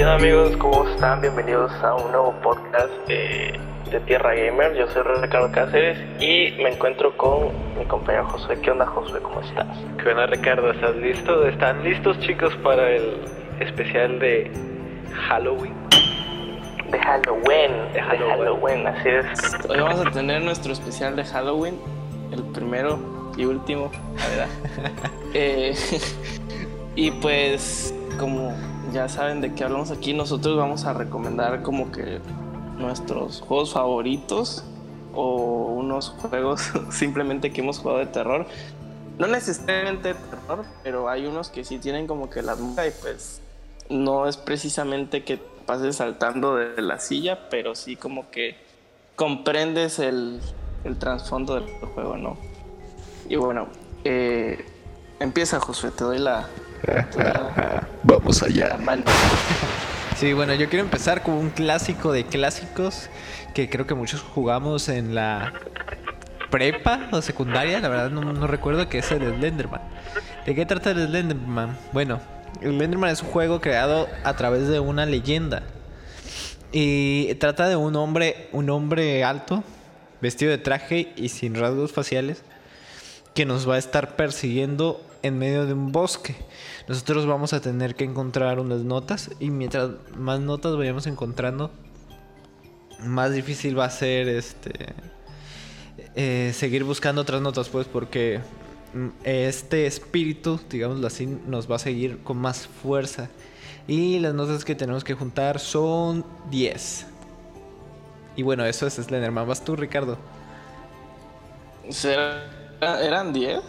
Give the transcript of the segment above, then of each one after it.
¿Qué onda amigos? ¿Cómo están? Bienvenidos a un nuevo podcast de, de Tierra Gamer. Yo soy Ricardo Cáceres y me encuentro con mi compañero Josué. ¿Qué onda Josué? ¿Cómo estás? ¿Qué onda Ricardo? ¿Estás listo? ¿Están listos chicos para el especial de Halloween? De Halloween, De. Halloween, así es. Hoy vamos a tener nuestro especial de Halloween, el primero y último, la verdad. Eh, y pues, como ya saben de qué hablamos aquí, nosotros vamos a recomendar como que nuestros juegos favoritos o unos juegos simplemente que hemos jugado de terror. No necesariamente de terror, pero hay unos que sí tienen como que la duda y pues no es precisamente que pases saltando de la silla, pero sí como que comprendes el, el trasfondo del juego, ¿no? Y bueno, eh, empieza Josué, te doy la, Vamos allá. Sí, bueno, yo quiero empezar con un clásico de clásicos que creo que muchos jugamos en la prepa o secundaria, la verdad no, no recuerdo, que es el Slenderman. ¿De qué trata el Slenderman? Bueno, el Slenderman es un juego creado a través de una leyenda. Y trata de un hombre, un hombre alto, vestido de traje y sin rasgos faciales, que nos va a estar persiguiendo en medio de un bosque. Nosotros vamos a tener que encontrar unas notas y mientras más notas vayamos encontrando, más difícil va a ser este eh, seguir buscando otras notas, pues porque mm, este espíritu, digámoslo así, nos va a seguir con más fuerza. Y las notas que tenemos que juntar son 10. Y bueno, eso es Slenderman. ¿Vas tú, Ricardo? ¿Será- ¿Eran 10?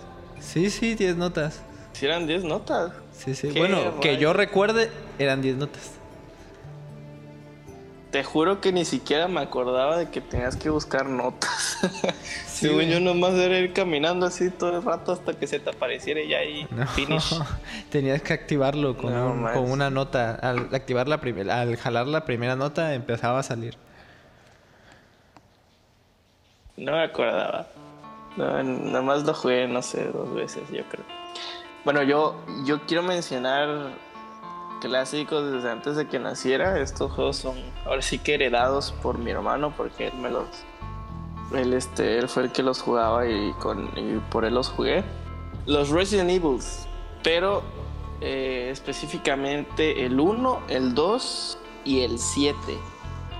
Sí, sí, 10 notas. Si eran 10 notas. Sí, sí. Bueno, que yo recuerde, eran 10 notas. Te juro que ni siquiera me acordaba de que tenías que buscar notas. Sí, Según yo nomás era ir caminando así todo el rato hasta que se te apareciera y ya ahí No, finish. tenías que activarlo con, No, un- con una nota. Al activar la primera, al jalar la primera nota empezaba a salir. No me acordaba. No, nada más lo jugué, no sé, dos veces, yo creo. Bueno, yo, yo quiero mencionar clásicos desde antes de que naciera. Estos juegos son ahora sí que heredados por mi hermano, porque él me los. Él, este, él fue el que los jugaba y, con, y por él los jugué. Los Resident Evil, pero eh, específicamente el 1, el 2 y el 7.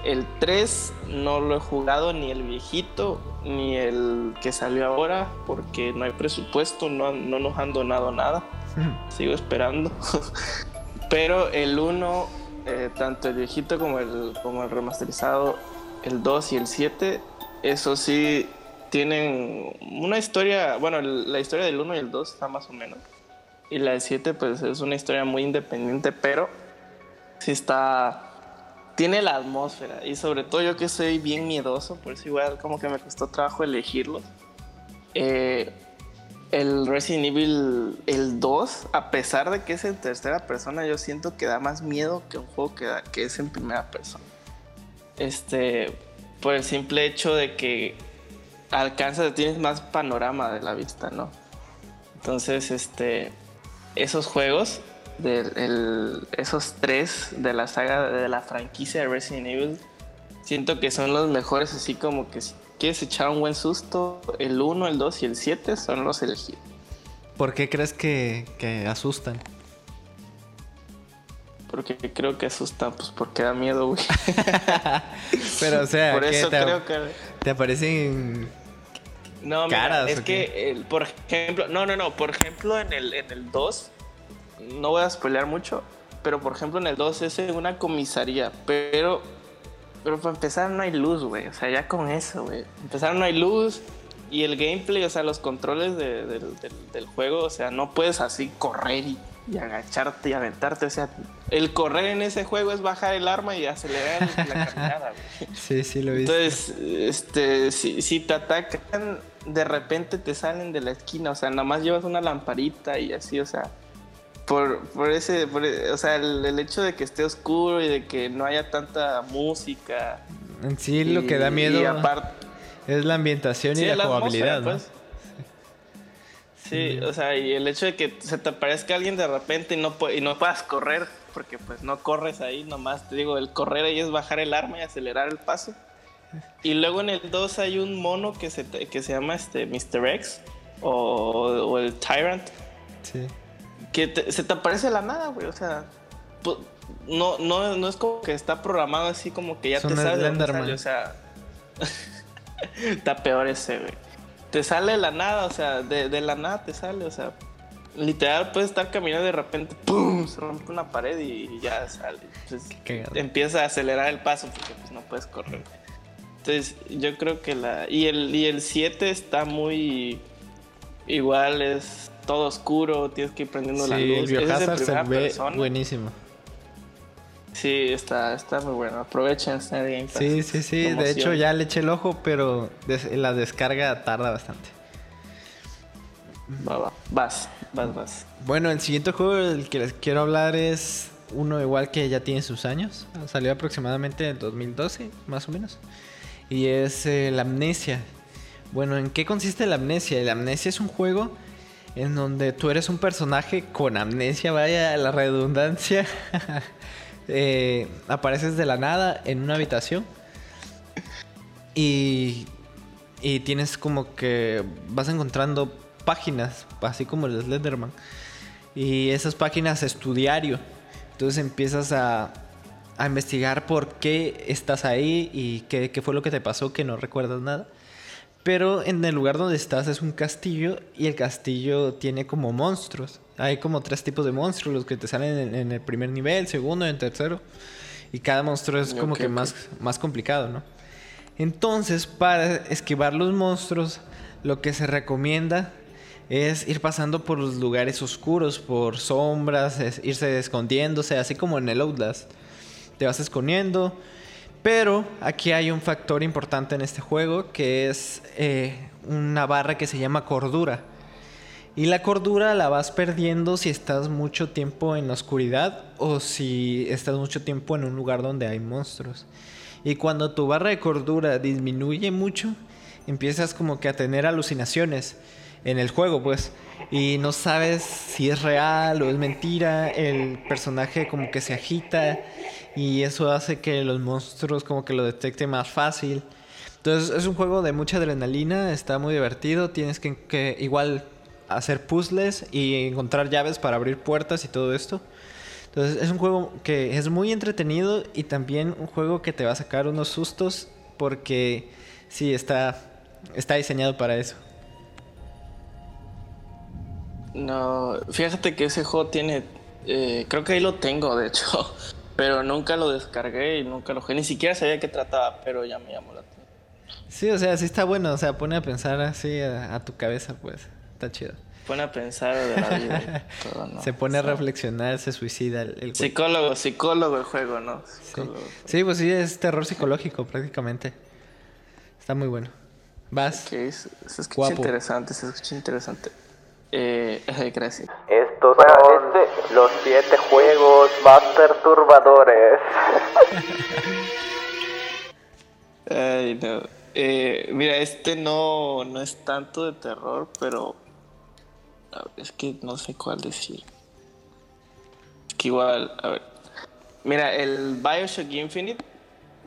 El 3 no lo he jugado ni el viejito ni el que salió ahora porque no hay presupuesto, no, no nos han donado nada. Sigo esperando. Pero el 1, eh, tanto el viejito como el, como el remasterizado, el 2 y el 7, eso sí tienen una historia, bueno, la historia del 1 y el 2 está más o menos. Y la del 7 pues es una historia muy independiente, pero sí está tiene la atmósfera y sobre todo yo que soy bien miedoso, por eso igual como que me costó trabajo elegirlos. Eh, el Resident Evil, el 2, a pesar de que es en tercera persona, yo siento que da más miedo que un juego que, que es en primera persona. Este, por el simple hecho de que alcanzas, tienes más panorama de la vista, ¿no? Entonces, este, esos juegos, el- esos tres de la saga de la franquicia de Resident Evil, siento que son los mejores, así como que si quieres echar un buen susto, el 1, el 2 y el 7 son los elegidos. ¿Por qué crees que, que asustan? Porque creo que asustan, pues porque da miedo, güey. Pero, o sea, Por ¿qué eso te, creo que... te aparecen. No, mira, caras, es ¿o que, el- por ejemplo, no, no, no, por ejemplo, en el, en el 2, no voy a spoilear mucho, pero por ejemplo en el 2 es en una comisaría, pero, pero para empezar no hay luz, güey, o sea, ya con eso, güey. Empezar no hay luz y el gameplay, o sea, los controles de- del, juego, o sea, no puedes así correr y, y agacharte y aventarte, o sea, el correr en ese juego es bajar el arma y acelerar la caminada, güey. Sí, sí, lo he visto. Entonces, este, si, si te atacan, de repente te salen de la esquina, o sea, nada más llevas una lamparita y así, o sea, por, por ese, por e- o sea, el, el hecho de que esté oscuro y de que no haya tanta música. en sí, lo que da miedo Y aparte, es la ambientación sí, y la, la jugabilidad, pues. Sí, o sea, y el hecho de que se te aparezca alguien de repente y no, y no puedas correr porque pues no corres ahí nomás. Te digo, el correr ahí es bajar el arma y acelerar el paso. Y luego en el 2 hay un mono que se, que se llama este Mr. X o, o el Tyrant. Sí. Que se te aparece de la nada, güey. O sea, no, no, no es como que está programado así como que ya te sale. o sea, está peor ese, güey. Te sale de la nada, o sea, de, de la nada te sale, o sea, literal puedes estar caminando y de repente ¡pum! se rompe una pared y ya sale. Entonces, empieza a acelerar el paso porque pues no puedes correr. Entonces, yo creo que la. Y el, y el 7 está muy. Igual, es todo oscuro, tienes que ir prendiendo la luz. El es se ve buenísimo. Sí, está, está muy bueno. Aprovechen este Game Sí, sí, sí. De hecho, ya le eché el ojo, pero la descarga tarda bastante. Va, va. Vas, vas, vas. Bueno, el siguiente juego del que les quiero hablar es uno igual que ya tiene sus años. Salió aproximadamente en 2012, más o menos. Y es eh, la amnesia. Bueno, ¿en qué consiste la amnesia? La amnesia es un juego en donde tú eres un personaje con amnesia, vaya la redundancia. Eh, apareces de la nada en una habitación y, y tienes como que vas encontrando páginas, así como el Slenderman. Y esas páginas es tu diario. Entonces empiezas a, a investigar por qué estás ahí y qué, qué, fue lo que te pasó, que no recuerdas nada. Pero en el lugar donde estás es un castillo y el castillo tiene como monstruos. Hay como tres tipos de monstruos, los que te salen en, el primer nivel, segundo y en tercero. Y cada monstruo es como que Más, más complicado, ¿no? Entonces, para esquivar los monstruos, lo que se recomienda es ir pasando por los lugares oscuros, por sombras, irse escondiéndose, así como en el Outlast. Te vas escondiendo, pero aquí hay un factor importante en este juego que es eh, una barra que se llama cordura. Y la cordura la vas perdiendo si estás mucho tiempo en la oscuridad o si estás mucho tiempo en un lugar donde hay monstruos. Y cuando tu barra de cordura disminuye mucho, empiezas como que a tener alucinaciones en el juego, pues. Y no sabes si es real o es mentira. El personaje como que se agita y eso hace que los monstruos como que lo detecte más fácil. Entonces es un juego de mucha adrenalina, está muy divertido, tienes que, igual hacer puzzles y encontrar llaves para abrir puertas y todo esto. Entonces es un juego que es muy entretenido y también un juego que te va a sacar unos sustos porque sí está, está diseñado para eso. No, fíjate que ese juego tiene, eh, creo que ahí lo tengo de hecho, pero nunca lo descargué y nunca lo jugué. Ni siquiera sabía qué trataba, pero ya me llamó la atención. Sí, o sea, sí está bueno. O sea, pone a pensar así a, tu cabeza, pues. Está chido. Pone a pensar de la vida. Se pone a reflexionar, se suicida el, Psicólogo, psicólogo el juego, ¿no? Sí. pues sí, es terror psicológico prácticamente. Está muy bueno. Vas. Okay, se, escucha interesante, se escucha interesante. Eh, gracias. Estos son este- los siete juegos más perturbadores. Ay, no. Eh, mira, este no, no es tanto de terror, pero es que no sé cuál decir. Es que igual, a ver. Mira, el Bioshock Infinite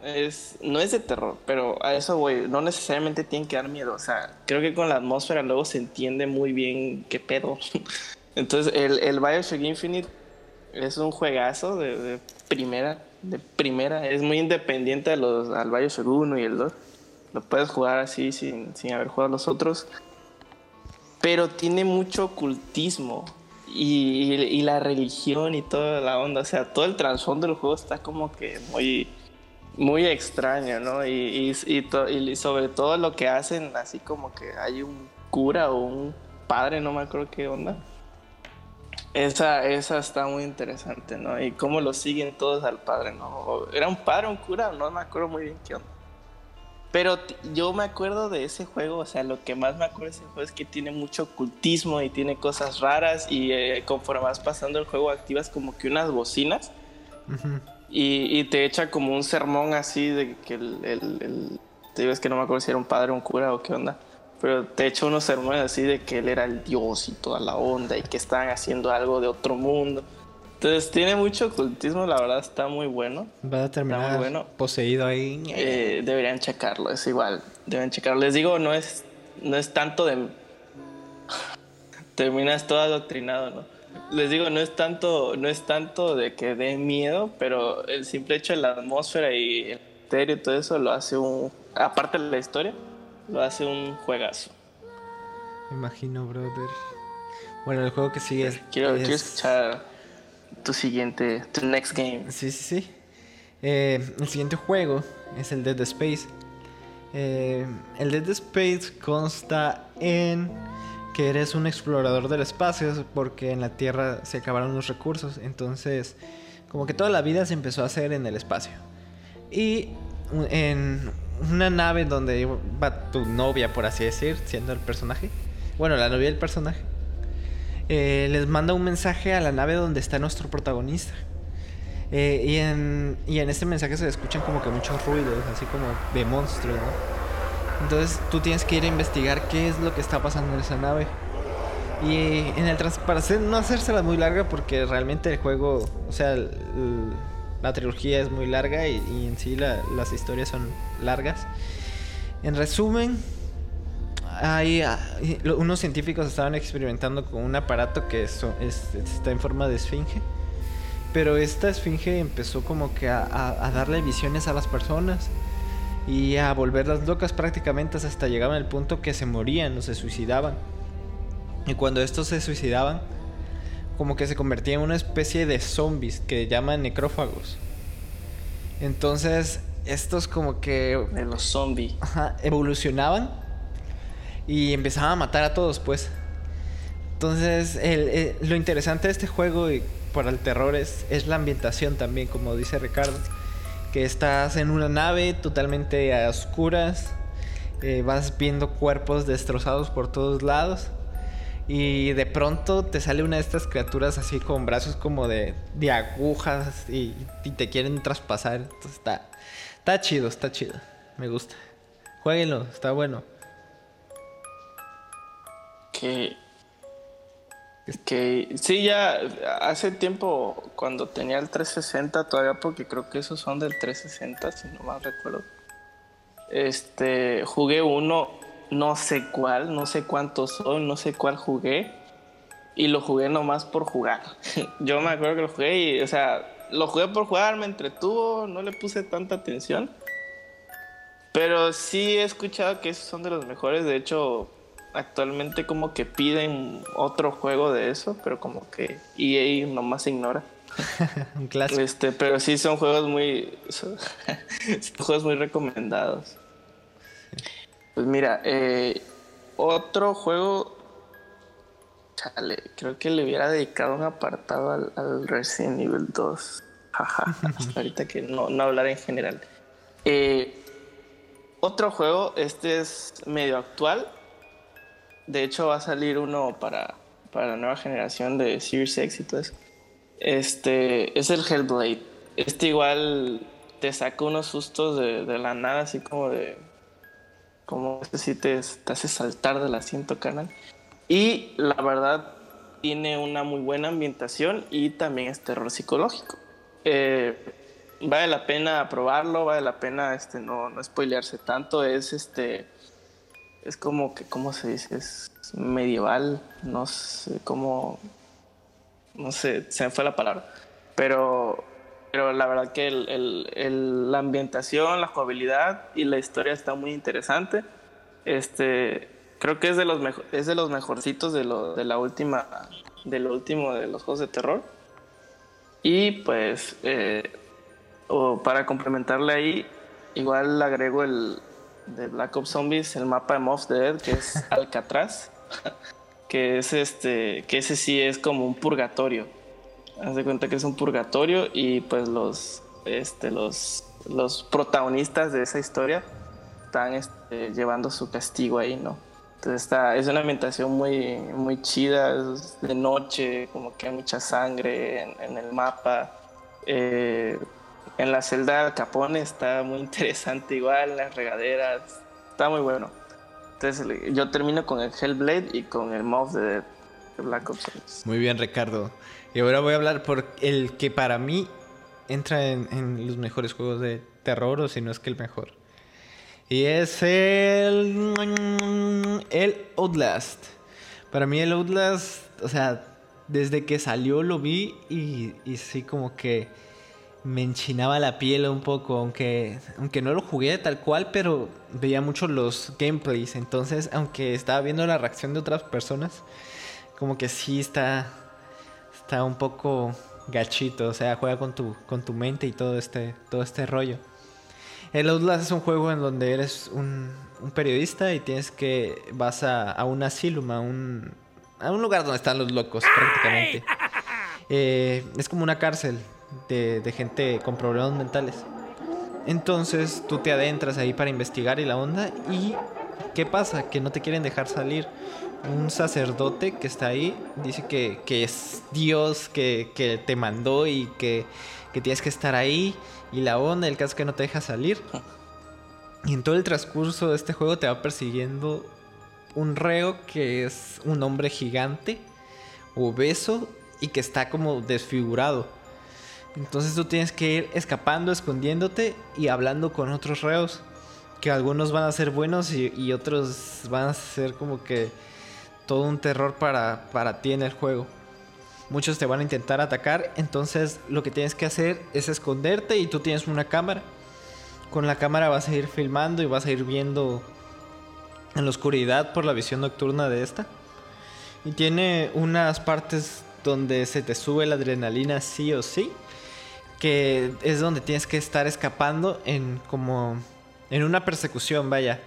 es, no es de terror, pero a eso voy. No necesariamente tiene que dar miedo. O sea, creo que con la atmósfera luego se entiende muy bien qué pedo. Entonces, el, el Bioshock Infinite es un juegazo de, primera. De primera. Es muy independiente de los, al Bioshock 1 y el 2. Lo puedes jugar así sin, sin haber jugado los otros. Pero tiene mucho ocultismo. Y, y, la religión y toda la onda. O sea, todo el trasfondo del juego está como que muy muy extraño, ¿no? Y, y, sobre todo lo que hacen, así como que hay un cura o un padre, no me acuerdo qué onda. Esa, esa está muy interesante, ¿no? Y cómo lo siguen todos al padre, ¿no? Era un padre, un cura, no me acuerdo muy bien qué onda. Pero yo me acuerdo de ese juego, o sea, lo que más me acuerdo de ese juego es que tiene mucho ocultismo y tiene cosas raras y eh, conforme vas pasando el juego activas como que unas bocinas. Y, te echa como un sermón así de que el, el, Te digo, es que no me acuerdo si era un padre o un cura o qué onda. Pero te echa unos sermones así de que él era el dios y toda la onda y que estaban haciendo algo de otro mundo. Entonces tiene mucho ocultismo, la verdad está muy bueno. Va a terminar muy bueno. poseído ahí. Eh, deberían checarlo, es igual. Deben checarlo. Les digo, no es, no es tanto de. Terminas todo adoctrinado, ¿no? Les digo, no es tanto, no es tanto de que dé miedo, pero el simple hecho de la atmósfera y el misterio y todo eso lo hace un. Aparte de la historia, lo hace un juegazo. Me imagino, brother. Bueno, el juego que sigue es. Quiero, es- quiero escuchar tu siguiente, tu next game. Sí, sí, sí. Eh, el siguiente juego es el Dead Space. Eh, el Dead Space consta en que eres un explorador del espacio porque en la Tierra se acabaron los recursos. Entonces, como que toda la vida se empezó a hacer en el espacio. Y en una nave donde va tu novia, por así decir, siendo el personaje. Bueno, la novia del personaje. eh, les manda un mensaje a la nave donde está nuestro protagonista. Eh, y, en, y en este mensaje se escuchan como que muchos ruidos, así como de monstruos, ¿no? Entonces tú tienes que ir a investigar qué es lo que está pasando en esa nave. Y en el trans para hacer- no hacérsela muy larga, porque realmente el juego, o sea, la trilogía es muy larga y, y en sí la- las historias son largas. En resumen, hay, unos científicos estaban experimentando con un aparato que so- es- está en forma de esfinge. Pero esta esfinge empezó como que a- a darle visiones a las personas y a volverlas locas prácticamente hasta llegaban al punto que se morían o se suicidaban. Y cuando estos se suicidaban, como que se convertían en una especie de zombies que llaman necrófagos. Entonces, estos como que De los zombies. Ajá, evolucionaban y empezaban a matar a todos, pues. Entonces, el- el- lo interesante de este juego y para el terror es, es la ambientación también, como dice Ricardo. Que estás en una nave totalmente a oscuras, eh, vas viendo cuerpos destrozados por todos lados. Y de pronto te sale una de estas criaturas así con brazos como de, de agujas y, y te quieren traspasar. Entonces está, está chido, está chido. Me gusta. Jueguenlo, está bueno. Que. Que sí, ya hace tiempo cuando tenía el 360 todavía, porque creo que esos son del 360, si no mal recuerdo. Este, jugué uno, no sé cuál, no sé cuántos son, no sé cuál jugué. Y lo jugué nomás por jugar. Yo me acuerdo que lo jugué y, o sea, lo jugué por jugar, me entretuvo, no le puse tanta atención. Pero sí he escuchado que esos son de los mejores. De hecho, actualmente como que piden otro juego de eso, pero como que EA nomás ignora. Un clásico. Este, pero sí son juegos muy son, son juegos muy recomendados. Pues mira, eh, otro juego chale, creo que le hubiera dedicado un apartado al, al Resident Evil 2. Jaja, ahorita que no, no hablar en general. Eh, otro juego, este es medio actual. De hecho, va a salir uno para, para la nueva generación de Series X y todo eso. Este es el Hellblade. Este igual te saca unos sustos de, de la nada, así como de. Como este sí te, te hace saltar del asiento, canal. Y la verdad, tiene una muy buena ambientación y también es terror psicológico. Eh, vale la pena probarlo, vale la pena este, no, no spoilearse tanto. Es este. Es como que, ¿cómo se dice? Es medieval, no sé cómo. No sé, se me fue la palabra. Pero, pero la verdad que el- el- la ambientación, la jugabilidad y la historia está muy interesante. Este, creo que es de los, es de los mejorcitos de, lo, de la última, de último de los juegos de terror. Y pues, eh, o para complementarle ahí, igual agrego el de Black Ops Zombies, el mapa de Moff Dead, que es Alcatraz, que es este, que ese sí es como un purgatorio. Haz de cuenta que es un purgatorio y pues los, este, los, los protagonistas de esa historia están este, llevando su castigo ahí, ¿no? Entonces está, es una ambientación muy, muy chida, es de noche, como que hay mucha sangre en, en el mapa. Eh, en la celda Al Capone está muy interesante igual, las regaderas, está muy bueno. Entonces yo termino con el Hellblade y con el Mob de Black Ops 3. Muy bien, Ricardo. Y ahora voy a hablar por el que para mí entra en, en los mejores juegos de terror, o si no es que el mejor. Y es el. El Outlast. Para mí, el Outlast, o sea, desde que salió lo vi y, y sí, como que me enchinaba la piel un poco, aunque, aunque no lo jugué tal cual, pero veía mucho los gameplays. Entonces, aunque estaba viendo la reacción de otras personas, como que sí está, está un poco gachito. O sea, juega con tu, con tu mente y todo este, todo este rollo. El Outlast es un juego en donde eres un, un periodista y tienes que vas a, a un asilo, a un, a un lugar donde están los locos prácticamente. Eh, es como una cárcel de, gente con problemas mentales. Entonces tú te adentras ahí para investigar y la onda. ¿Y qué pasa? Que no te quieren dejar salir. Un sacerdote que está ahí dice que, que es Dios que, que, te mandó y que, que tienes que estar ahí. Y la onda, el caso es que no te deja salir. Y en todo el transcurso de este juego te va persiguiendo un reo que es un hombre gigante, obeso y que está como desfigurado. Entonces tú tienes que ir escapando, escondiéndote y hablando con otros reos. Que algunos van a ser buenos y, otros van a ser como que todo un terror para, para ti en el juego. Muchos te van a intentar atacar, entonces lo que tienes que hacer es esconderte y tú tienes una cámara. Con la cámara vas a ir filmando y vas a ir viendo en la oscuridad por la visión nocturna de esta. Y tiene unas partes donde se te sube la adrenalina sí o sí que es donde tienes que estar escapando en como en una persecución, vaya.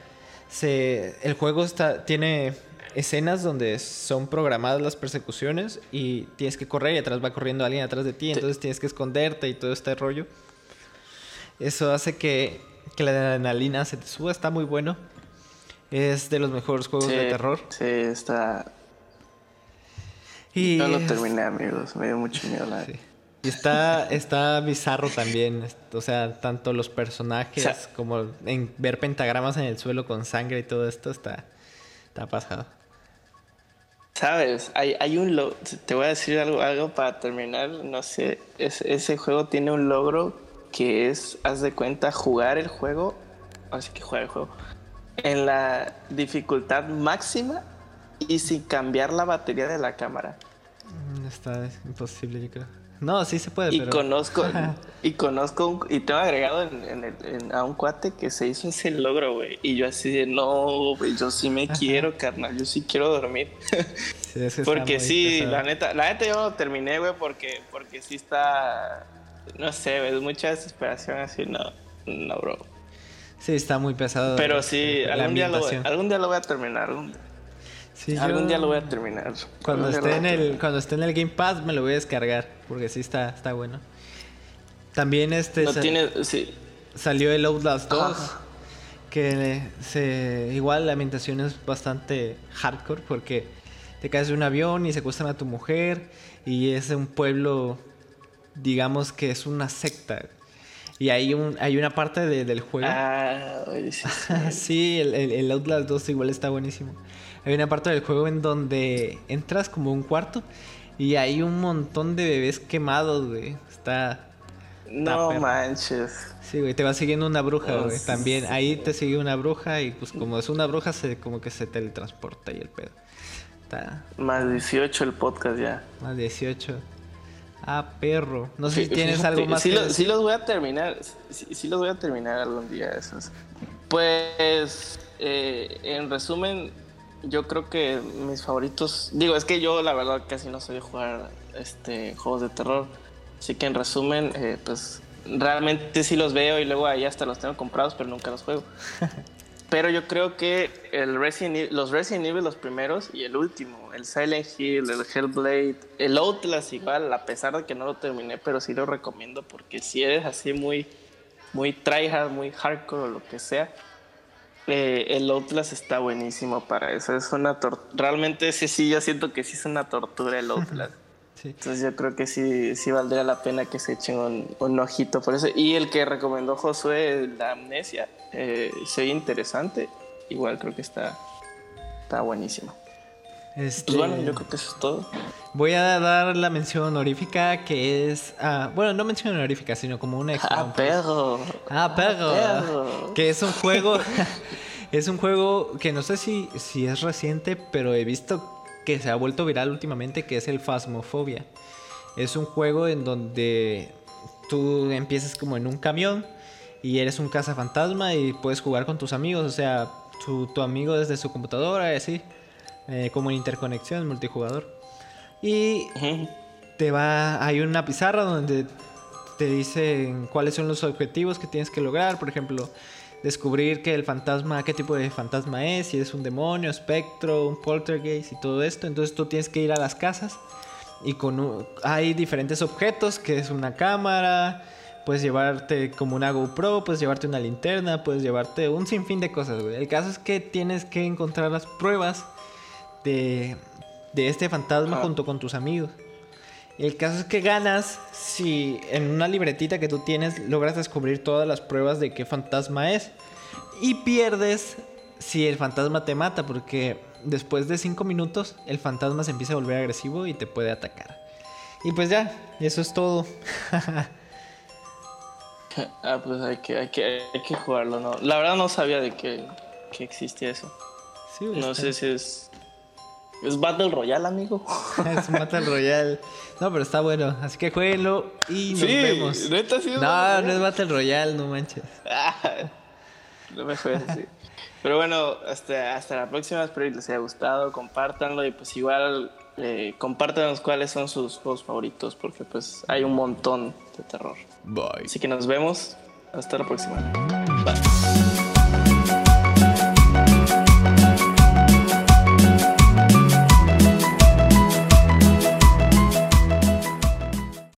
Se, el juego está, tiene escenas donde son programadas las persecuciones y tienes que correr y atrás va corriendo alguien atrás de ti, entonces tienes que esconderte y todo este rollo. Eso hace que, que la adrenalina se te suba, está muy bueno. Es de los mejores juegos Sí, de terror. Sí, está. Y No lo terminé, amigos. Me dio mucho miedo la Sí. Y está, está bizarro también. O sea, tanto los personajes O sea- como en ver pentagramas en el suelo con sangre y todo esto está, está pasado. Sabes, hay, hay un lo te voy a decir algo, algo para terminar, no sé, es- ese juego tiene un logro que es, haz de cuenta, jugar el juego, así que jugar el juego, en la dificultad máxima y sin cambiar la batería de la cámara. Mm, Está es imposible, yo creo. No, sí se puede, Y pero... conozco, y conozco, un- y tengo agregado en, en el- en- a un cuate que se hizo ese logro, güey. Y yo así de, no, güey, yo sí me quiero, carnal, yo sí quiero dormir. Sí, es que Porque sí, pesado. la neta, la neta yo no lo terminé, güey, porque, porque sí está, no sé, es mucha desesperación así, no, no, bro. Sí, está muy pesado. Pero sí, algún día, lo, algún día lo voy a terminar, algún, Sí, yo- algún día lo voy a terminar. Cuando esté, en el, cuando esté en el Game Pass me lo voy a descargar, porque sí está, está bueno. También este No sa- tiene, sí, salió el Outlast 2, Ajá. que se, igual la ambientación es bastante hardcore, porque te caes de un avión y secuestran a tu mujer, y es un pueblo, digamos que es una secta. Y hay, un, hay una parte de- del juego... ah, sí, sí. el, el, el Outlast 2 igual está buenísimo. Hay una parte del juego en donde entras como un cuarto y hay un montón de bebés quemados, güey. Está... no manches. Sí, güey, te va siguiendo una bruja, Oh, güey. También sí, ahí sí. te sigue una bruja y pues como es una bruja, se como que se teletransporta y el pedo. Está Más 18 el podcast ya. más 18. Ah, perro. No sé si tienes fíjate, algo más sí, que lo- sí los voy a terminar. Sí, sí los voy a terminar algún día esos. Pues, eh, en resumen, yo creo que mis favoritos. Digo, es que yo la verdad casi no soy jugar este, juegos de terror. Así que en resumen, eh, pues realmente sí los veo y luego ahí hasta los tengo comprados, pero nunca los juego. Pero yo creo que el Resident Evil- los Resident Evil, los primeros y el último, el Silent Hill, el Hellblade, el Outlast igual, a pesar de que no lo terminé, pero sí lo recomiendo porque si eres así muy, muy tryhard, muy hardcore o lo que sea, eh, el Outlast está buenísimo para eso. Es una realmente sí, sí, yo siento que sí es una tortura el Outlast. Sí. Entonces yo creo que sí, sí valdría la pena que se echen un, un ojito por eso. Y el que recomendó Josué, la amnesia, eh, se ve interesante. Igual creo que está, está buenísimo. Este, Pues bueno, yo creo que eso es todo. Voy a dar la mención honorífica que es. ah, bueno, no mención honorífica, sino como una extra. Ah, plus. perro. Ah, perro. perro. Que es un juego. es un juego que no sé si, si es reciente, pero he visto que se ha vuelto viral últimamente, que es el Phasmophobia. Es un juego en donde tú empiezas como en un camión y eres un cazafantasma y puedes jugar con tus amigos, o sea, tu, tu amigo desde su computadora y así, eh, como en interconexión, multijugador. Y te va hay una pizarra donde te dicen cuáles son los objetivos que tienes que lograr por ejemplo descubrir que el fantasma qué tipo de fantasma es si es un demonio espectro un poltergeist y todo esto entonces tú tienes que ir a las casas y con un- hay diferentes objetos que es una cámara puedes llevarte como una GoPro puedes llevarte una linterna puedes llevarte un sinfín de cosas güey. el caso es que tienes que encontrar las pruebas de, de este fantasma Ah. junto con tus amigos. El caso es que ganas si en una libretita que tú tienes logras descubrir todas las pruebas de qué fantasma es. Y pierdes si el fantasma te mata, porque después de 5 minutos el fantasma se empieza a volver agresivo y te puede atacar. Y pues ya, eso es todo. Ah, pues hay que, hay que, hay que jugarlo, ¿no? La verdad no sabía de que, que existía eso. Sí, No sé si es... ¿Es Battle Royale, amigo? es Battle Royale. No, pero está bueno. Así que jueguenlo y nos vemos. neta sí No, no es. Battle Royale, no manches. No me juegues así. Pero bueno, hasta, hasta la próxima. Espero que les haya gustado. Compártanlo y pues igual eh, compártanos cuáles son sus juegos favoritos porque pues hay un montón de terror. Bye. Así que nos vemos. Hasta la próxima. Bye.